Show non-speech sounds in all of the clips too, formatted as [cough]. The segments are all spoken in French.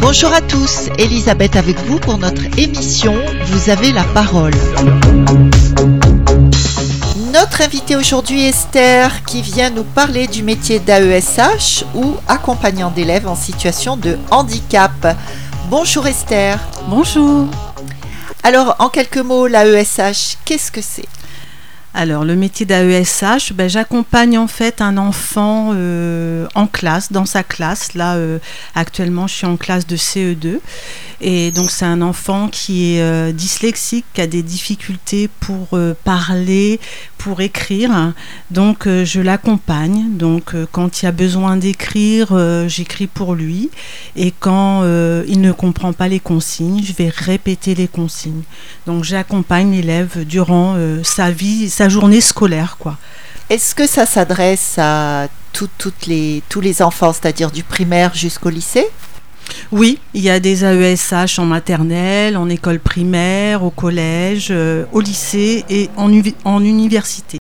Bonjour à tous, Elisabeth avec vous pour notre émission Vous avez la parole. Notre invitée aujourd'hui est Esther qui vient nous parler du métier d'AESH ou accompagnant d'élèves en situation de handicap. Bonjour Esther. Bonjour. Alors en quelques mots, l'AESH, qu'est-ce que c'est? Alors, le métier d'AESH, ben, j'accompagne en fait un enfant euh, en classe, dans sa classe. Là, euh, actuellement, je suis en classe de CE2. Et donc, c'est un enfant qui est euh, dyslexique, qui a des difficultés pour parler, pour écrire. Donc, je l'accompagne. Donc, quand il a besoin d'écrire, j'écris pour lui. Et quand il ne comprend pas les consignes, je vais répéter les consignes. Donc, j'accompagne l'élève durant sa vie sa journée scolaire, quoi. Est-ce que ça s'adresse à toutes les, tous les enfants, c'est-à-dire du primaire jusqu'au lycée? Oui, il y a des AESH en maternelle, en école primaire, au collège, euh, au lycée et en, en université.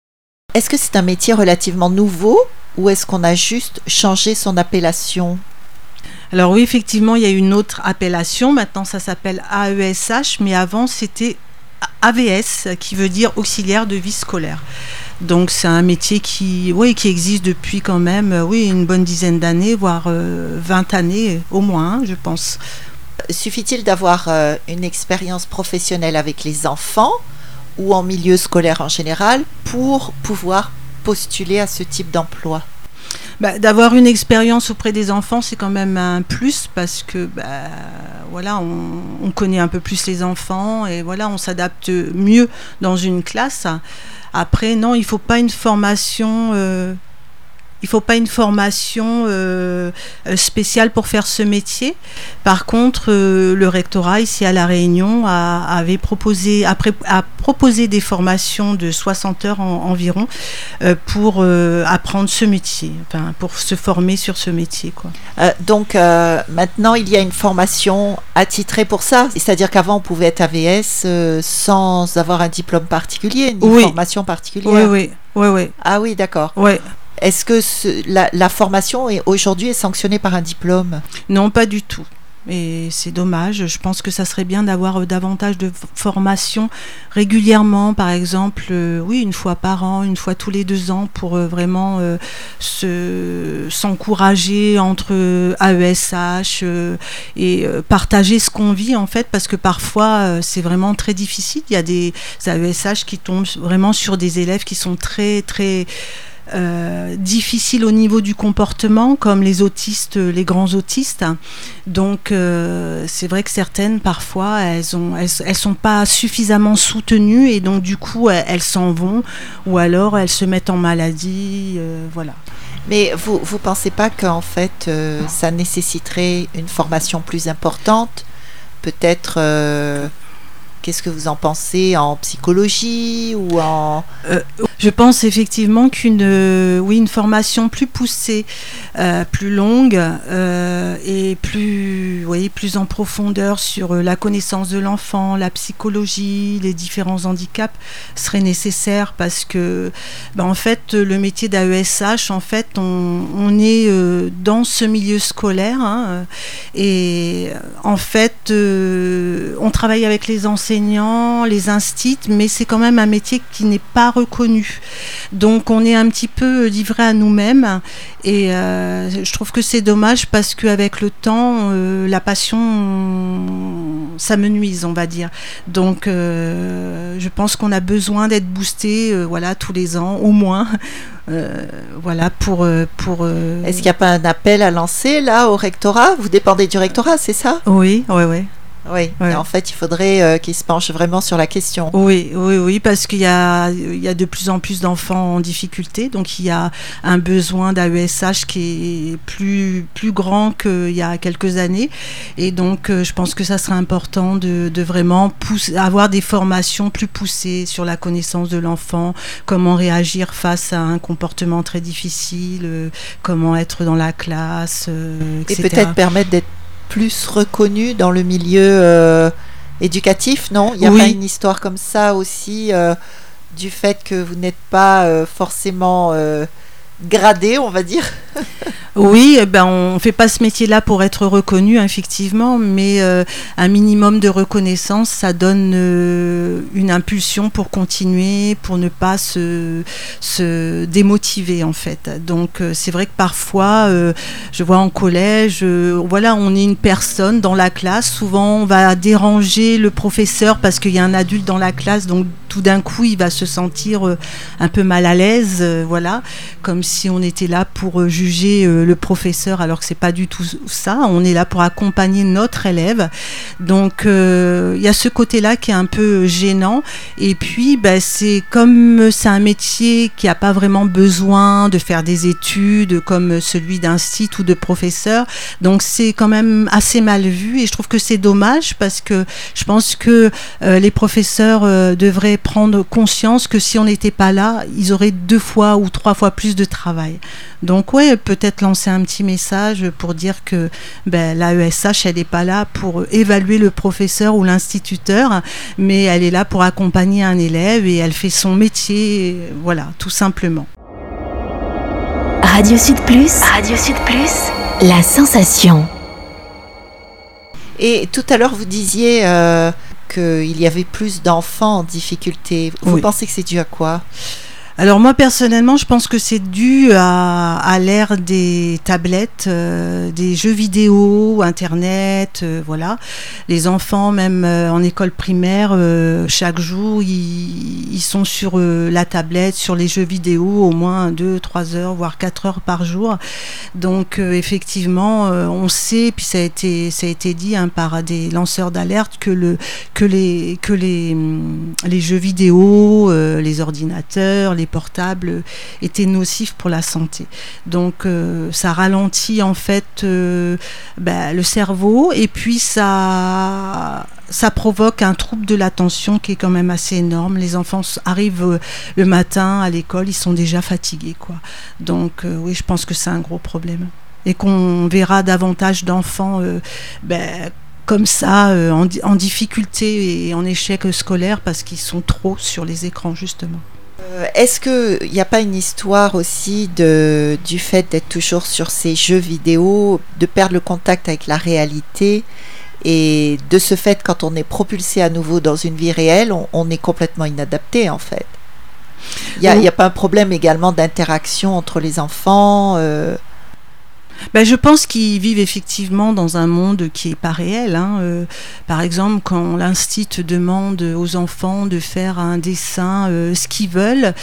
Est-ce que c'est un métier relativement nouveau ou est-ce qu'on a juste changé son appellation? Alors oui, effectivement, il y a une autre appellation. Maintenant, ça s'appelle AESH, mais avant, c'était AVS, qui veut dire auxiliaire de vie scolaire. Donc c'est un métier qui, oui, qui existe depuis quand même euh, oui, une bonne dizaine d'années, voire 20 euh, années au moins, je pense. Suffit-il d'avoir euh, une expérience professionnelle avec les enfants ou en milieu scolaire en général pour pouvoir postuler à ce type d'emploi? Bah, D'avoir une expérience auprès des enfants, c'est quand même un plus parce que bah, voilà, on, connaît un peu plus les enfants et voilà, on s'adapte mieux dans une classe. Après, non, il ne faut pas une formation euh, il faut pas une formation euh, euh, spéciale pour faire ce métier. Par contre, euh, le rectorat ici à La Réunion a, avait proposé, a, proposé des formations de 60 heures environ pour apprendre ce métier, enfin, pour se former sur ce métier. Quoi. donc maintenant, il y a une formation attitrée pour ça. C'est-à-dire qu'avant, on pouvait être AVS sans avoir un diplôme particulier, une formation particulière. Oui, oui. Oui, oui. Ah oui, d'accord. Oui. Est-ce que la, formation aujourd'hui est sanctionnée par un diplôme? Non, pas du tout. Et c'est dommage. Je pense que ça serait bien d'avoir euh, davantage de formation régulièrement, par exemple, euh, oui, une fois par an, une fois tous les deux ans, pour euh, vraiment s'encourager entre AESH et partager ce qu'on vit en fait, parce que parfois c'est vraiment très difficile. Il y a des AESH qui tombent vraiment sur des élèves qui sont très très euh, difficiles au niveau du comportement, comme les autistes, les grands autistes. Donc, euh, c'est vrai que certaines, parfois, elles ont, elles, sont pas suffisamment soutenues et donc, du coup, elles s'en vont ou alors elles se mettent en maladie. Euh, voilà. Mais vous ne pensez pas qu'en fait, ça nécessiterait une formation plus importante? Peut-être Qu'est-ce que vous en pensez en psychologie ou en euh, Je pense effectivement qu'une euh, oui une formation plus poussée, euh, plus longue et plus plus en profondeur sur la connaissance de l'enfant, la psychologie, les différents handicaps serait nécessaire parce que ben, en fait le métier d'AESH en fait on, on est dans ce milieu scolaire hein, et en fait on travaille avec les enseignants les instits, mais c'est quand même un métier qui n'est pas reconnu. Donc on est un petit peu livré à nous-mêmes et euh, je trouve que c'est dommage parce qu'avec le temps, euh, la passion, ça me nuise, on va dire. Donc euh, je pense qu'on a besoin d'être boosté voilà, tous les ans, au moins. voilà pour pour. Est-ce qu'il n'y a pas un appel à lancer là au rectorat? Vous dépendez du rectorat, c'est ça? Oui, oui, oui. Oui, en fait, il faudrait euh, qu'ils se penchent vraiment sur la question. Oui, oui, oui, parce qu'il y a, il y a de plus en plus d'enfants en difficulté, donc il y a un besoin d'AESH qui est plus, plus grand qu'il y a quelques années. Et donc, euh, je pense que ça serait important de, de vraiment pousser, avoir des formations plus poussées sur la connaissance de l'enfant, comment réagir face à un comportement très difficile, euh, comment être dans la classe, etc. Et peut-être permettre d'être plus reconnu dans le milieu euh, éducatif, non? Il n'y a pas une histoire comme ça aussi du fait que vous n'êtes pas forcément gradé, on va dire? [laughs] Oui, eh ben on ne fait pas ce métier-là pour être reconnu, effectivement, mais euh, un minimum de reconnaissance, ça donne euh, une impulsion pour continuer, pour ne pas se, se démotiver, en fait. Donc, euh, c'est vrai que parfois, je vois en collège, voilà, on est une personne dans la classe, souvent on va déranger le professeur parce qu'il y a un adulte dans la classe, donc tout d'un coup, il va se sentir un peu mal à l'aise, voilà, comme si on était là pour juger le professeur, alors que c'est pas du tout ça. On est là pour accompagner notre élève. Donc euh, il y a ce côté-là qui est un peu gênant. Et puis ben, c'est comme c'est un métier qui n'a pas vraiment besoin de faire des études comme celui d'un site ou de professeur. Donc c'est quand même assez mal vu et je trouve que c'est dommage parce que je pense que euh, les professeurs euh, devraient prendre conscience que si on n'était pas là, ils auraient deux fois ou trois fois plus de travail. Donc ouais, peut-être lancer un petit message pour dire que ben, l'AESH, elle n'est pas là pour évaluer le professeur ou l'instituteur, mais elle est là pour accompagner un élève et elle fait son métier, voilà, tout simplement. Radio Sud Plus, Radio Sud Plus, la sensation. Et tout à l'heure, vous disiez euh, qu'il y avait plus d'enfants en difficulté. Vous pensez que c'est dû à quoi? Alors moi personnellement, je pense que c'est dû à, l'ère des tablettes, euh, des jeux vidéo, Internet, euh, voilà. Les enfants, même euh, en école primaire, chaque jour, ils, sont sur la tablette, sur les jeux vidéo, au moins 2, 3 heures, voire 4 heures par jour. Donc effectivement, on sait, puis ça a été, ça a été dit hein, par des lanceurs d'alerte, que, le, que, les, que les, les jeux vidéo, les ordinateurs, les portables étaient nocifs pour la santé. Donc euh, ça ralentit en fait euh, ben, le cerveau et puis ça ça provoque un trouble de l'attention qui est quand même assez énorme. Les enfants arrivent euh, le matin à l'école, ils sont déjà fatigués. Quoi. Donc oui, je pense que c'est un gros problème. Et qu'on verra davantage d'enfants ben, comme ça, en difficulté et en échec scolaire parce qu'ils sont trop sur les écrans, justement. Euh, est-ce qu'il n'y a pas une histoire aussi de, du fait d'être toujours sur ces jeux vidéo, de perdre le contact avec la réalité et de ce fait, quand on est propulsé à nouveau dans une vie réelle, on, est complètement inadapté en fait? Il n'y a, pas un problème également d'interaction entre les enfants euh, ben, je pense qu'ils vivent effectivement dans un monde qui n'est pas réel. Hein. Euh, par exemple, quand l'institut demande aux enfants de faire un dessin, euh, ce qu'ils veulent,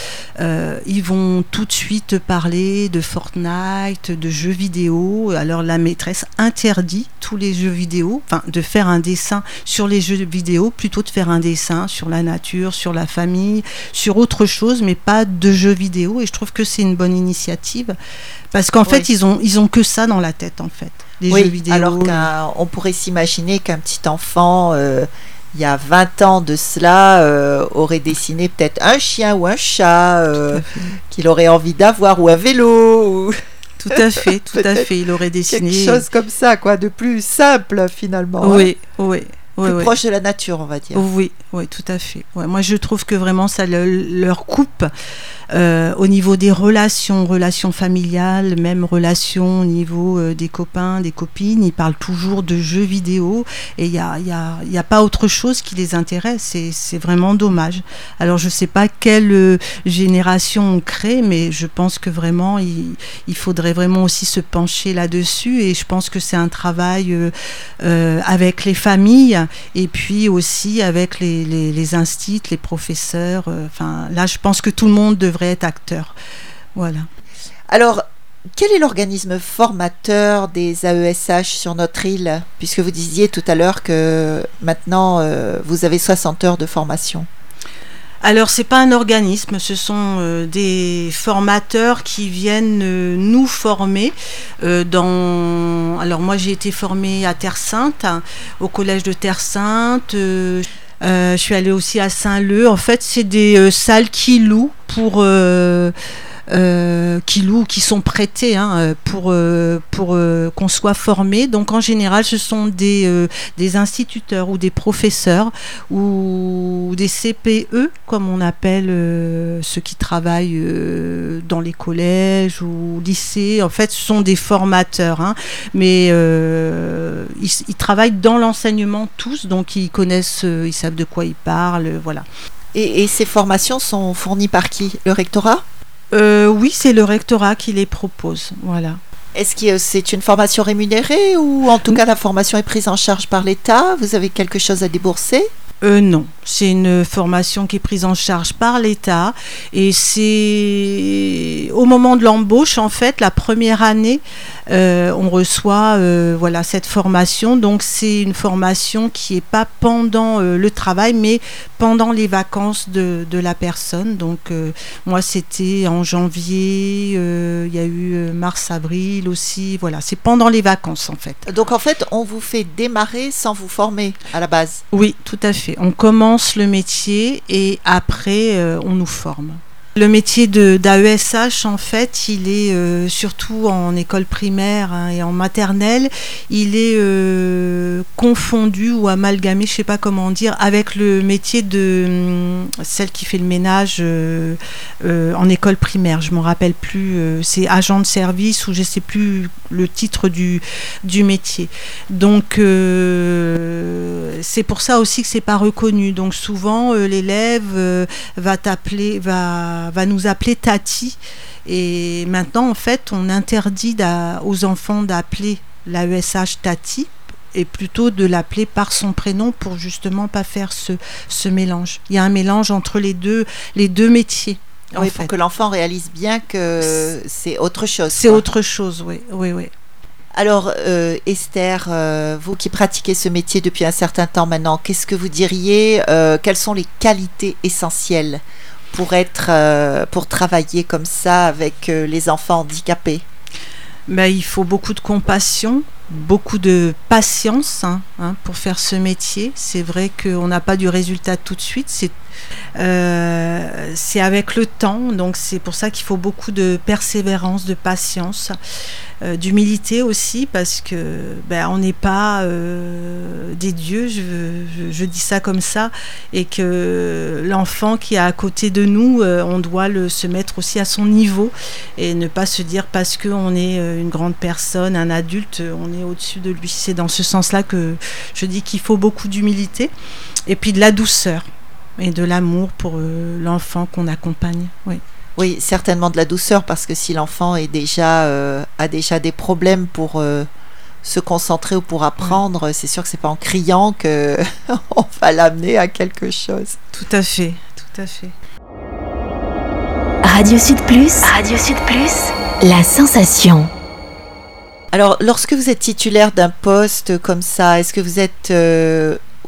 euh, ils vont tout de suite parler de Fortnite, de jeux vidéo. Alors la maîtresse interdit tous les jeux vidéo, enfin de faire un dessin sur les jeux vidéo, plutôt de faire un dessin sur la nature, sur la famille, sur autre chose, mais pas de jeux vidéo. Et je trouve que c'est une bonne initiative parce qu'en fait, ils ont, ils ont que ça dans la tête, en fait. Les jeux vidéo. Alors qu'on pourrait s'imaginer qu'un petit enfant, euh, il y a 20 ans de cela, euh, aurait dessiné peut-être un chien ou un chat euh, qu'il aurait envie d'avoir, ou un vélo. [laughs] Tout à fait, tout à fait. Il aurait dessiné. Quelque chose comme ça, quoi, de plus simple finalement. Oui, hein. oui. Plus proche de la nature, on va dire. Oui, oui, tout à fait. Ouais, moi, je trouve que vraiment ça leur coupe euh, au niveau des relations, relations familiales, même relations au niveau euh, des copains, des copines. Ils parlent toujours de jeux vidéo et il n'y a, y a, y a, pas autre chose qui les intéresse. C'est vraiment dommage. Alors je ne sais pas quelle euh, génération on crée, mais je pense que vraiment il, il faudrait vraiment aussi se pencher là-dessus et je pense que c'est un travail euh, avec les familles et puis aussi avec les, les, les instituts, les professeurs. Enfin là, je pense que tout le monde devrait être acteur. Voilà. Alors, quel est l'organisme formateur des AESH sur notre île? Puisque vous disiez tout à l'heure que maintenant euh, vous avez 60 heures de formation. Alors c'est pas un organisme, ce sont euh, des formateurs qui viennent euh, nous former dans. Alors moi j'ai été formée à Terre Sainte, au collège de Terre Sainte. Euh, je suis allée aussi à Saint-Leu. En fait, c'est des euh, salles qui louent pour euh, euh, qui louent, qui sont prêtés hein, pour, pour qu'on soit formé. Donc en général, ce sont des, des instituteurs ou des professeurs ou des CPE, comme on appelle ceux qui travaillent dans les collèges ou lycées. En fait, ce sont des formateurs, hein. mais ils, ils, travaillent dans l'enseignement tous, donc ils connaissent, ils savent de quoi ils parlent, voilà. Et, ces formations sont fournies par qui? Le rectorat? Euh, Oui, c'est le rectorat qui les propose. Voilà. Est-ce que c'est une formation rémunérée ou en tout cas la formation est prise en charge par l'État? Vous avez quelque chose à débourser? Euh, non, c'est une formation qui est prise en charge par l'État et c'est au moment de l'embauche en fait la première année euh, on reçoit euh, voilà cette formation. Donc c'est une formation qui est pas pendant le travail mais pendant les vacances de, de la personne. Donc moi c'était en janvier il y a eu mars avril aussi. Voilà c'est pendant les vacances en fait. Donc en fait on vous fait démarrer sans vous former à la base? Oui tout à fait. On commence le métier et après euh, on nous forme. Le métier d'AESH, en fait, il est euh, surtout en école primaire hein, et en maternelle, il est euh, confondu ou amalgamé, je ne sais pas comment dire, avec le métier de hum, celle qui fait le ménage euh, en école primaire. Je ne me rappelle plus, c'est agent de service ou je ne sais plus le titre du, du métier. Donc, c'est pour ça aussi que c'est pas reconnu. Donc, souvent, l'élève va t'appeler, va va, nous appeler Tati. Et maintenant, en fait, on interdit aux enfants d'appeler l'AESH Tati et plutôt de l'appeler par son prénom pour justement pas faire ce, ce mélange. Il y a un mélange entre les deux, les deux métiers. Oui, pour que l'enfant réalise bien que c'est autre chose. C'est autre chose, oui, oui, oui. Alors, euh, Esther, euh, vous qui pratiquez ce métier depuis un certain temps maintenant, qu'est-ce que vous diriez euh, Quelles sont les qualités essentielles pour être, euh, pour travailler comme ça avec euh, les enfants handicapés? Ben, il faut beaucoup de compassion, beaucoup de patience hein, hein, pour faire ce métier. C'est vrai qu'on n'a pas du résultat tout de suite. Euh, c'est avec le temps, donc c'est pour ça qu'il faut beaucoup de persévérance, de patience, euh, d'humilité aussi, parce que ben, on n'est pas euh, des dieux, je, dis ça comme ça, et que l'enfant qui est à côté de nous, on doit le, se mettre aussi à son niveau et ne pas se dire parce qu'on est une grande personne, un adulte, on est au-dessus de lui. C'est dans ce sens-là que je dis qu'il faut beaucoup d'humilité et puis de la douceur et de l'amour pour euh, l'enfant qu'on accompagne. Oui. oui, certainement de la douceur parce que si l'enfant est déjà euh, a déjà des problèmes pour euh, se concentrer ou pour apprendre, c'est sûr que c'est pas en criant que [laughs] on va l'amener à quelque chose. Tout à fait, tout à fait. Radio Sud Plus, Radio Sud Plus, la sensation. Alors, lorsque vous êtes titulaire d'un poste comme ça, est-ce que vous êtes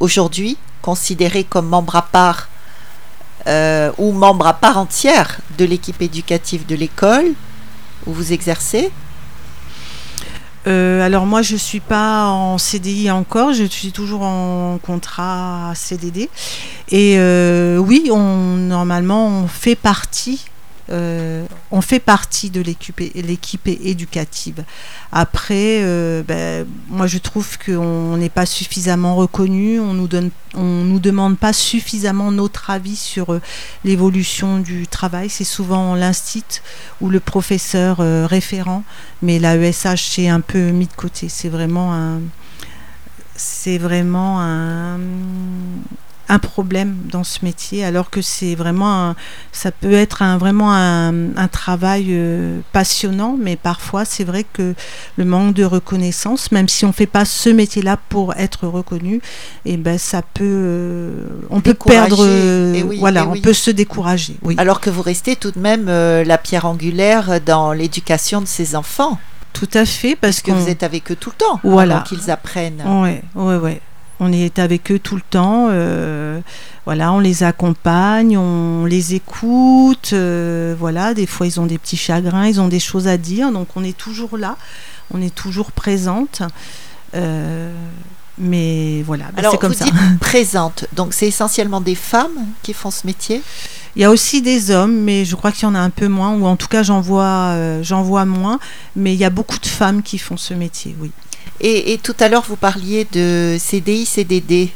aujourd'hui considéré comme membre à part euh, ou membre à part entière de l'équipe éducative de l'école où vous exercez euh, alors moi je ne suis pas en CDI encore, je suis toujours en contrat CDD. Et euh, oui, on, normalement on fait partie euh, on fait partie de l'équipe éducative. Après, euh, ben, moi je trouve qu'on n'est pas suffisamment reconnu, on nous donne, on nous demande pas suffisamment notre avis sur euh, l'évolution du travail. C'est souvent l'instit ou le professeur référent, mais la ESH c'est un peu mis de côté. C'est vraiment un, c'est vraiment un un problème dans ce métier, alors que c'est vraiment, ça peut être un, vraiment un, travail euh, passionnant, mais parfois c'est vrai que le manque de reconnaissance, même si on fait pas ce métier-là pour être reconnu, et eh ben ça peut, euh, on peut perdre, euh, voilà, on peut se décourager. Oui. Alors que vous restez tout de même la pierre angulaire dans l'éducation de ces enfants. Tout à fait, parce que vous êtes avec eux tout le temps, voilà, qu'ils apprennent. Ouais, ouais, ouais. On est avec eux tout le temps. Euh, voilà, on les accompagne, on les écoute. Euh, voilà, des fois ils ont des petits chagrins, ils ont des choses à dire, donc on est toujours là, on est toujours présente. Euh, mais voilà, bah, c'est comme ça. Dites [laughs] présente, donc c'est essentiellement des femmes qui font ce métier? Il y a aussi des hommes, mais je crois qu'il y en a un peu moins, ou en tout cas j'en vois, j'en vois moins. Mais il y a beaucoup de femmes qui font ce métier, oui. Et, et tout à l'heure, vous parliez de CDI, CDD.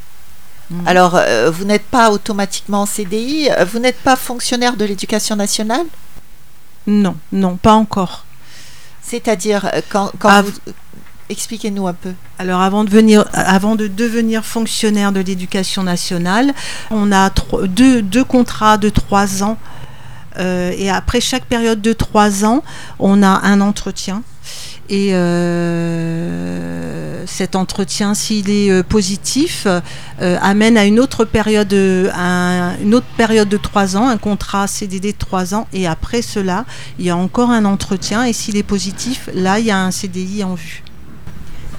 Mm. Alors, euh, vous n'êtes pas automatiquement en CDI, euh, vous n'êtes pas fonctionnaire de l'éducation nationale? Non, non, pas encore. C'est-à-dire, euh, quand, quand Ah, vous... Expliquez-nous un peu. Alors avant de, venir, avant de devenir fonctionnaire de l'éducation nationale, on a deux, deux contrats de trois ans. Euh, et après chaque période de trois ans, on a un entretien. Et euh, cet entretien, s'il est euh, positif, euh, amène à une autre période, un- une autre période de trois ans, un contrat CDD de trois ans. Et après cela, il y a encore un entretien. Et s'il est positif, là, il y a un CDI en vue.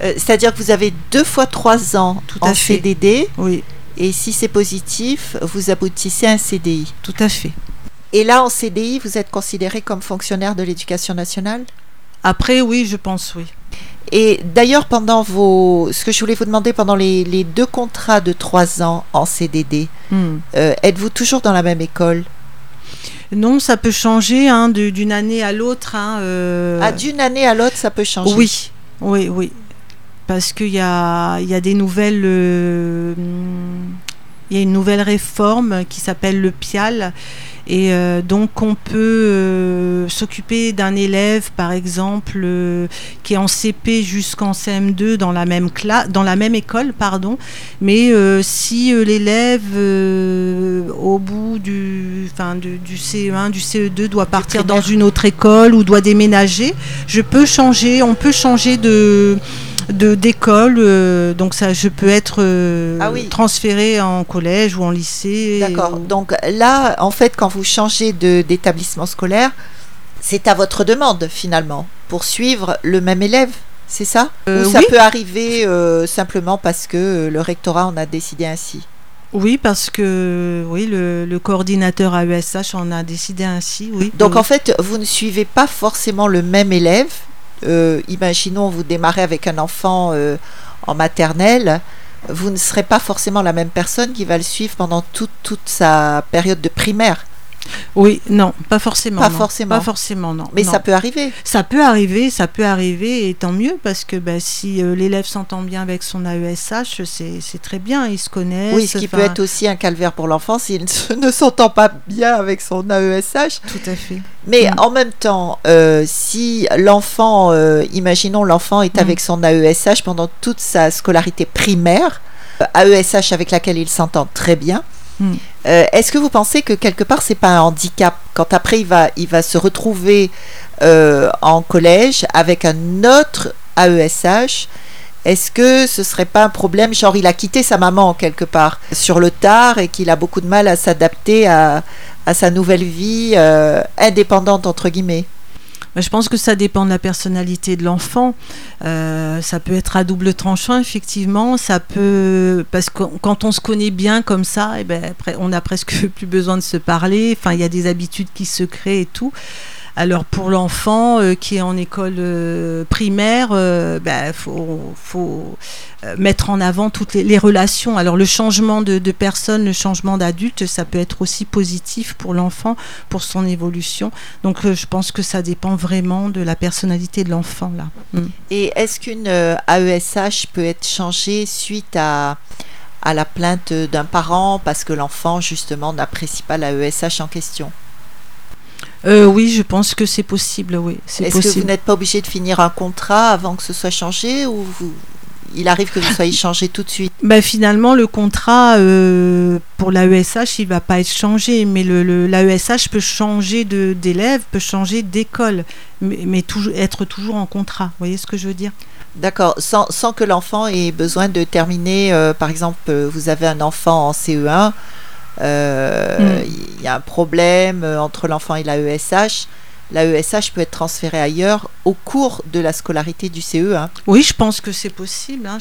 Euh, C'est-à-dire que vous avez deux fois trois ans Tout à en fait. CDD, Oui, et si c'est positif, vous aboutissez à un CDI. tout à fait. Et là, en CDI, vous êtes considéré comme fonctionnaire de l'éducation nationale? Après, oui, je pense, oui. Et d'ailleurs, pendant vos, ce que je voulais vous demander, pendant les, les deux contrats de trois ans en CDD, Hmm. euh, êtes-vous toujours dans la même école? Non, ça peut changer hein, d'une année à l'autre. hein, euh, Ah, d'une année à l'autre, ça peut changer. Oui, oui, oui. Parce qu'il y a, y a des nouvelles. euh, hmm, il y a une nouvelle réforme qui s'appelle le PIAL. Et euh, donc, on peut euh, s'occuper d'un élève, par exemple, euh, qui est en CP jusqu'en CM2 dans la même classe, dans la même école, pardon. Mais euh, si euh, l'élève, euh, au bout du, enfin, du, du CE1, du CE2, doit partir dans une autre école ou doit déménager, je peux changer, on peut changer de de d'école, euh, donc ça, je peux être euh, Ah oui. transféré en collège ou en lycée. D'accord. ou- Donc là, en fait, quand vous changez de- d'établissement scolaire, c'est à votre demande finalement pour suivre le même élève, c'est ça? Euh, Ou ça oui. peut arriver simplement parce que le rectorat en a décidé ainsi? Oui, parce que oui, le, le coordinateur AESH en a décidé ainsi. Oui. Donc oui. en fait, vous ne suivez pas forcément le même élève. Euh, imaginons, vous démarrez avec un enfant euh, en maternelle. Vous ne serez pas forcément la même personne qui va le suivre pendant toute, toute sa période de primaire. Oui, non, pas forcément. Pas non. forcément. Pas forcément, non. Mais non. ça peut arriver. Ça peut arriver, ça peut arriver, et tant mieux, parce que bah, si euh, l'élève s'entend bien avec son AESH, c'est c'est très bien, ils se connaissent. Oui, ce qui peut être aussi un calvaire pour l'enfant s'il ne s'entend pas bien avec son AESH. Tout à fait. Mais Mm. en même temps, euh, si l'enfant, euh, imaginons l'enfant est Mm. avec son AESH pendant toute sa scolarité primaire, AESH avec laquelle il s'entend très bien, Mm. Euh, est-ce que vous pensez que quelque part c'est pas un handicap quand après il va, il va se retrouver euh, en collège avec un autre AESH est-ce que ce serait pas un problème, genre il a quitté sa maman quelque part sur le tard et qu'il a beaucoup de mal à s'adapter à, sa nouvelle vie euh, indépendante entre guillemets Je pense que ça dépend de la personnalité de l'enfant. Euh, ça peut être à double tranchant, effectivement. Ça peut parce que quand on se connaît bien comme ça, et ben après, on a presque [laughs] plus besoin de se parler. Enfin, il y a des habitudes qui se créent et tout. Alors pour l'enfant euh, qui est en école euh, primaire, il ben, faut, faut euh, mettre en avant toutes les, relations. Alors le changement de, personne, le changement d'adulte, ça peut être aussi positif pour l'enfant, pour son évolution. Donc euh, je pense que ça dépend vraiment de la personnalité de l'enfant. Mm. Et est-ce qu'une euh, AESH peut être changée suite à la plainte d'un parent parce que l'enfant justement n'apprécie pas l'AESH en question? Euh, oui, je pense que c'est possible. Oui, c'est Est-ce que vous n'êtes pas obligé de finir un contrat avant que ce soit changé ou vous- il arrive que vous [laughs] soyez changé tout de suite? Bah, finalement, le contrat euh, pour l'AESH, il va pas être changé, mais l'AESH peut changer d'élève, peut changer d'école, mais, mais toujours, être toujours en contrat. Vous voyez ce que je veux dire? D'accord, sans, sans que l'enfant ait besoin de terminer, euh, par exemple, vous avez un enfant en CE1, euh, il y a un problème euh, entre l'enfant et l'AESH, l'AESH peut être transféré ailleurs au cours de la scolarité du E CE1. Oui, je pense que c'est possible. hein.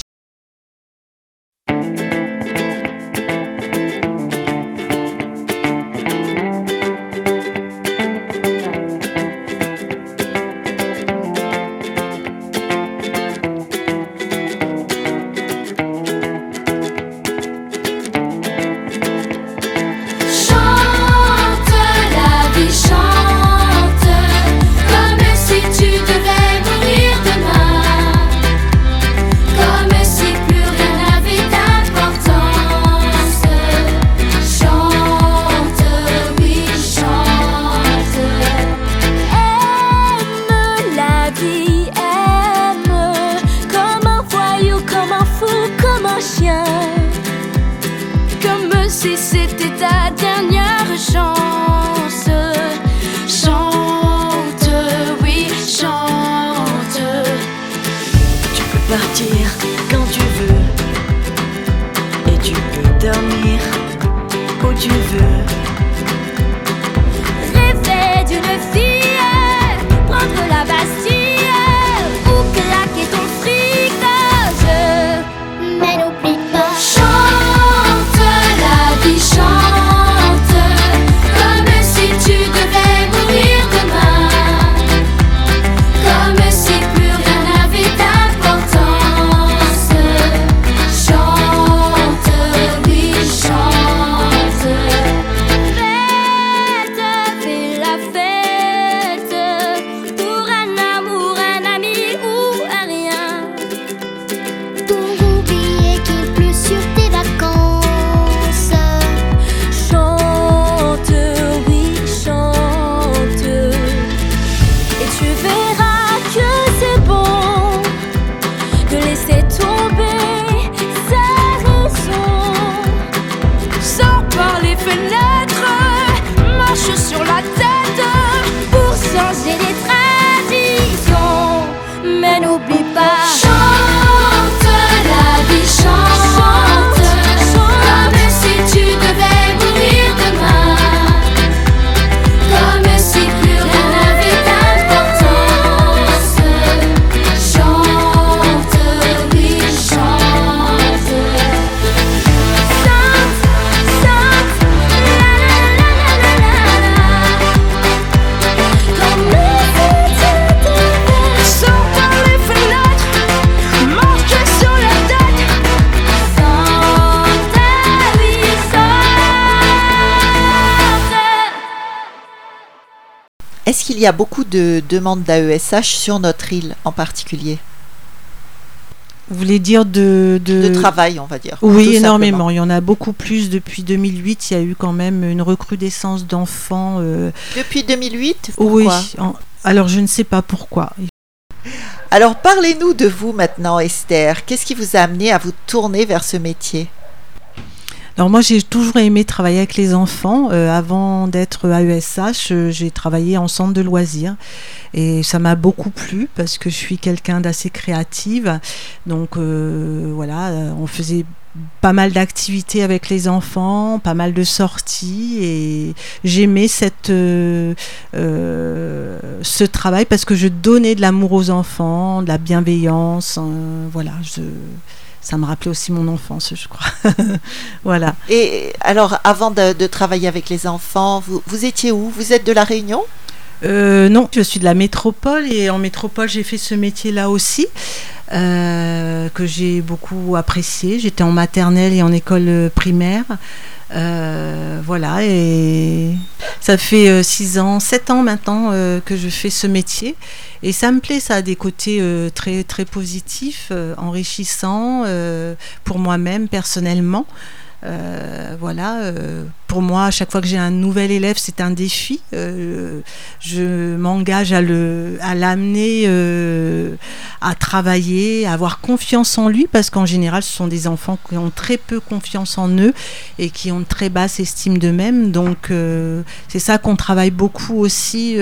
Y a beaucoup de demandes d'AESH sur notre île en particulier Vous voulez dire de, De travail, on va dire. Oui, énormément. simplement. Il y en a beaucoup plus depuis 2008. Il y a eu quand même une recrudescence d'enfants. euh, Depuis 2008 oui. en- Alors je ne sais pas pourquoi. Alors parlez-nous de vous maintenant, Esther. Qu'est-ce qui vous a amené à vous tourner vers ce métier? Alors moi j'ai toujours aimé travailler avec les enfants. Euh, avant d'être AESH, euh, j'ai travaillé en centre de loisirs et ça m'a beaucoup plu parce que je suis quelqu'un d'assez créative. Donc euh, voilà, on faisait pas mal d'activités avec les enfants, pas mal de sorties et j'aimais cette ce travail parce que je donnais de l'amour aux enfants, de la bienveillance. euh, voilà, je, ça me rappelait aussi mon enfance, je crois. [laughs] voilà. Et alors, avant de, de travailler avec les enfants, vous, vous étiez où? Vous êtes de la Réunion? Euh, non, je suis de la métropole et en métropole j'ai fait ce métier-là aussi euh, que j'ai beaucoup apprécié. J'étais en maternelle et en école euh, primaire. Euh, voilà, et ça fait 6 ans, 7 ans maintenant euh, que je fais ce métier. Et ça me plaît, ça a des côtés euh, très, très positifs, euh, enrichissants euh, pour moi-même personnellement. Euh, voilà, euh, pour moi, à chaque fois que j'ai un nouvel élève, c'est un défi. Euh, je m'engage à le, à l'amener euh, à travailler, à avoir confiance en lui, parce qu'en général, ce sont des enfants qui ont très peu confiance en eux et qui ont très basse estime d'eux-mêmes. Donc, euh, c'est ça qu'on travaille beaucoup aussi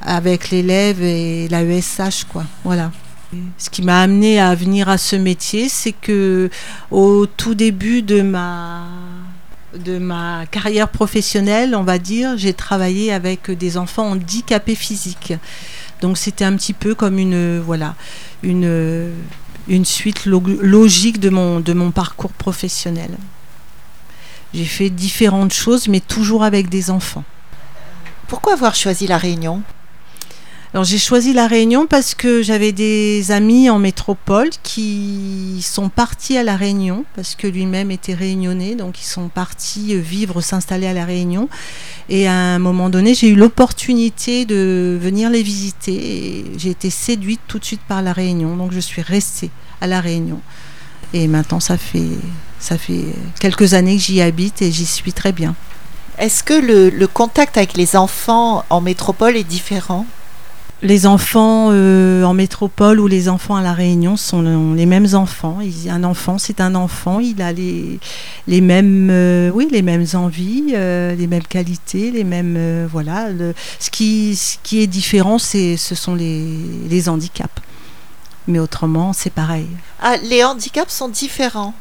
avec l'élève et la ESH, quoi. Voilà. Ce qui m'a amené à venir à ce métier, c'est que au tout début de ma carrière professionnelle, on va dire, j'ai travaillé avec des enfants handicapés physiques. Donc c'était un petit peu comme une voilà une suite log- logique de mon de mon parcours professionnel. J'ai fait différentes choses, mais toujours avec des enfants. Pourquoi avoir choisi la Réunion? Alors j'ai choisi la Réunion parce que j'avais des amis en métropole qui sont partis à la Réunion parce que lui-même était réunionnais, donc ils sont partis euh, vivre, s'installer à la Réunion. Et à un moment donné, j'ai eu l'opportunité de venir les visiter et j'ai été séduite tout de suite par la Réunion, donc je suis restée à la Réunion. Et maintenant, ça fait ça fait quelques années que j'y habite et j'y suis très bien. Est-ce que le, le contact avec les enfants en métropole est différent? Les enfants euh, en métropole ou les enfants à la Réunion sont les mêmes enfants. Il- un enfant, c'est un enfant. Il a les, les mêmes, euh, oui, les mêmes envies, euh, les mêmes qualités, les mêmes, voilà. Le- ce qui, ce qui est différent, c'est, ce sont les, les handicaps. Mais autrement, c'est pareil. Ah, les handicaps sont différents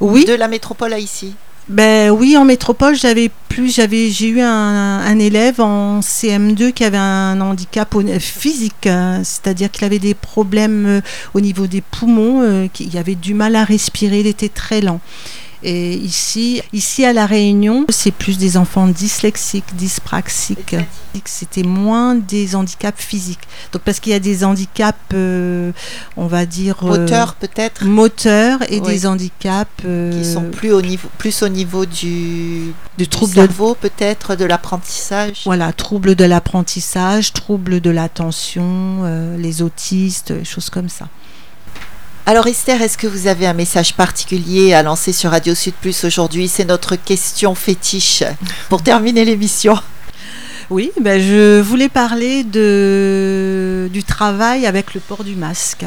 Oui, de la métropole à ici? Ben oui, en métropole, j'avais plus, j'avais, j'ai eu un, élève en CM2 qui avait un handicap au- physique, hein, c'est-à-dire qu'il avait des problèmes euh, au niveau des poumons, euh, qu'il avait du mal à respirer, il était très lent. Et ici, ici à la Réunion, c'est plus des enfants dyslexiques, dyspraxiques. C'était moins des handicaps physiques. Donc parce qu'il y a des handicaps, euh, on va dire euh, Moteur peut-être? moteurs et Oui. des handicaps euh, qui sont plus au niveau plus au niveau du, du troubles de cerveau peut-être de l'apprentissage? Voilà, troubles de l'apprentissage, troubles de l'attention, euh, les autistes, choses comme ça. Alors Esther, est-ce que vous avez un message particulier à lancer sur Radio Sud Plus aujourd'hui? C'est notre question fétiche pour terminer l'émission. Oui, ben je voulais parler de, du travail avec le port du masque.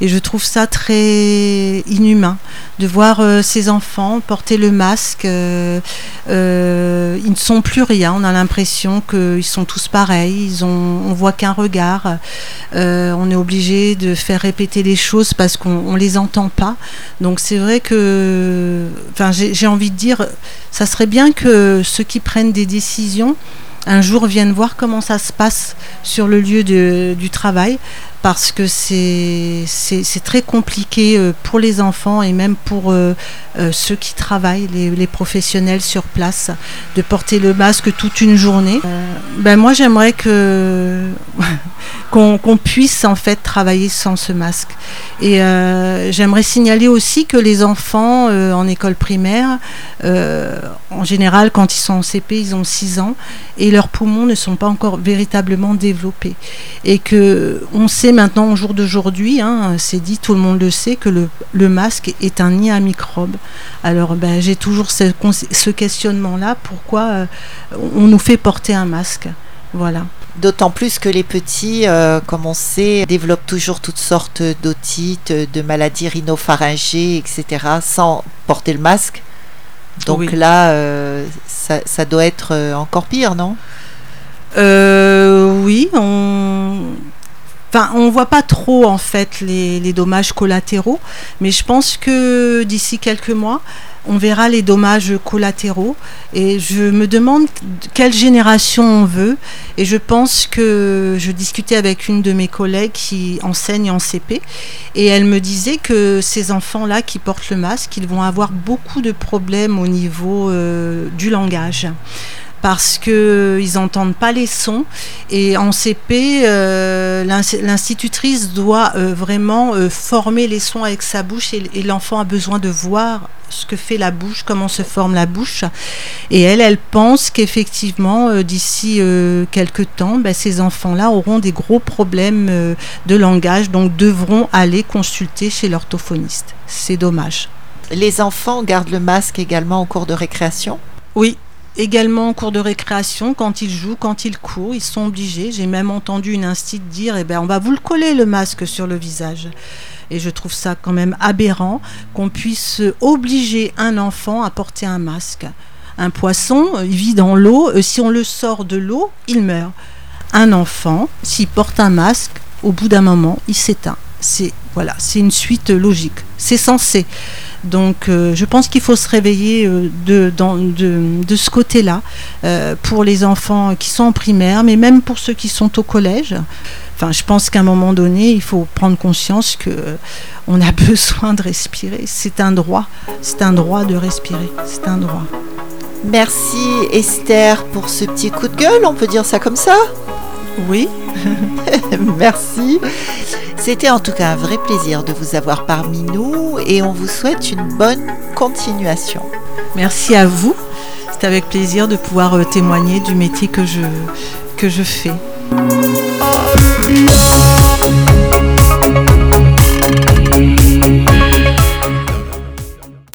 Et je trouve ça très inhumain de voir euh, ces enfants porter le masque. euh, euh, ils ne sont plus rien. On a l'impression qu'ils sont tous pareils. Ils ont, on voit qu'un regard. On est obligé de faire répéter les choses parce qu'on on les entend pas. Donc c'est vrai que, enfin, j'ai envie de dire, ça serait bien que ceux qui prennent des décisions un jour viennent voir comment ça se passe sur le lieu de- du travail parce que c'est très compliqué euh, pour les enfants et même pour euh, euh, ceux qui travaillent, les, professionnels sur place, de porter le masque toute une journée. Ben moi j'aimerais que [laughs] qu'on puisse en fait travailler sans ce masque. Et j'aimerais signaler aussi que les enfants en école primaire, en général quand ils sont en CP, ils ont 6 ans et leurs poumons ne sont pas encore véritablement développés. Et que on sait maintenant au jour d'aujourd'hui, hein, c'est dit, tout le monde le sait, que le, le masque est un nid à microbes. Alors ben, j'ai toujours ce, questionnement-là, pourquoi euh, on nous fait porter un masque? Voilà. D'autant plus que les petits, euh, comme on sait, développent toujours toutes sortes d'otites, de maladies rhinopharyngées, etc., sans porter le masque. Donc Oui. là, euh, ça, ça doit être encore pire, non? Euh, oui, on. Enfin, on voit pas trop en fait les, dommages collatéraux, mais je pense que d'ici quelques mois, on verra les dommages collatéraux. Et je me demande quelle génération on veut. Et je pense que je discutais avec une de mes collègues qui enseigne en CP, et elle me disait que ces enfants-là qui portent le masque, ils vont avoir beaucoup de problèmes au niveau euh, du langage parce que ils entendent pas les sons et en CP euh, l'ins- l'institutrice doit euh, vraiment euh, former les sons avec sa bouche et, et l'enfant a besoin de voir ce que fait la bouche, comment se forme la bouche et elle elle pense qu'effectivement d'ici quelques temps ben, ces enfants-là auront des gros problèmes de langage donc devront aller consulter chez l'orthophoniste. C'est dommage. Les enfants gardent le masque également au cours de récréation? Oui, également en cours de récréation, quand ils jouent, quand ils courent, ils sont obligés. J'ai même entendu une instit dire eh ben, on va vous le coller le masque sur le visage. Et je trouve ça quand même aberrant qu'on puisse obliger un enfant à porter un masque. Un poisson, euh, il vit dans l'eau, euh, si on le sort de l'eau, il meurt. Un enfant, s'il porte un masque, au bout d'un moment, il s'éteint. C'est voilà, c'est une suite logique. C'est censé. Donc euh, je pense qu'il faut se réveiller euh, de, dans- de, de ce côté-là euh, pour les enfants qui sont en primaire, mais même pour ceux qui sont au collège. Enfin, je pense qu'à un moment donné, il faut prendre conscience que euh, on a [laughs] besoin de respirer. C'est un droit. C'est un droit de respirer. C'est un droit. Merci Esther pour ce petit coup de gueule, on peut dire ça comme ça? Oui. [laughs] Merci. C'était en tout cas un vrai plaisir de vous avoir parmi nous et on vous souhaite une bonne continuation. Merci à vous. C'est avec plaisir de pouvoir euh, témoigner du métier que je, que je fais.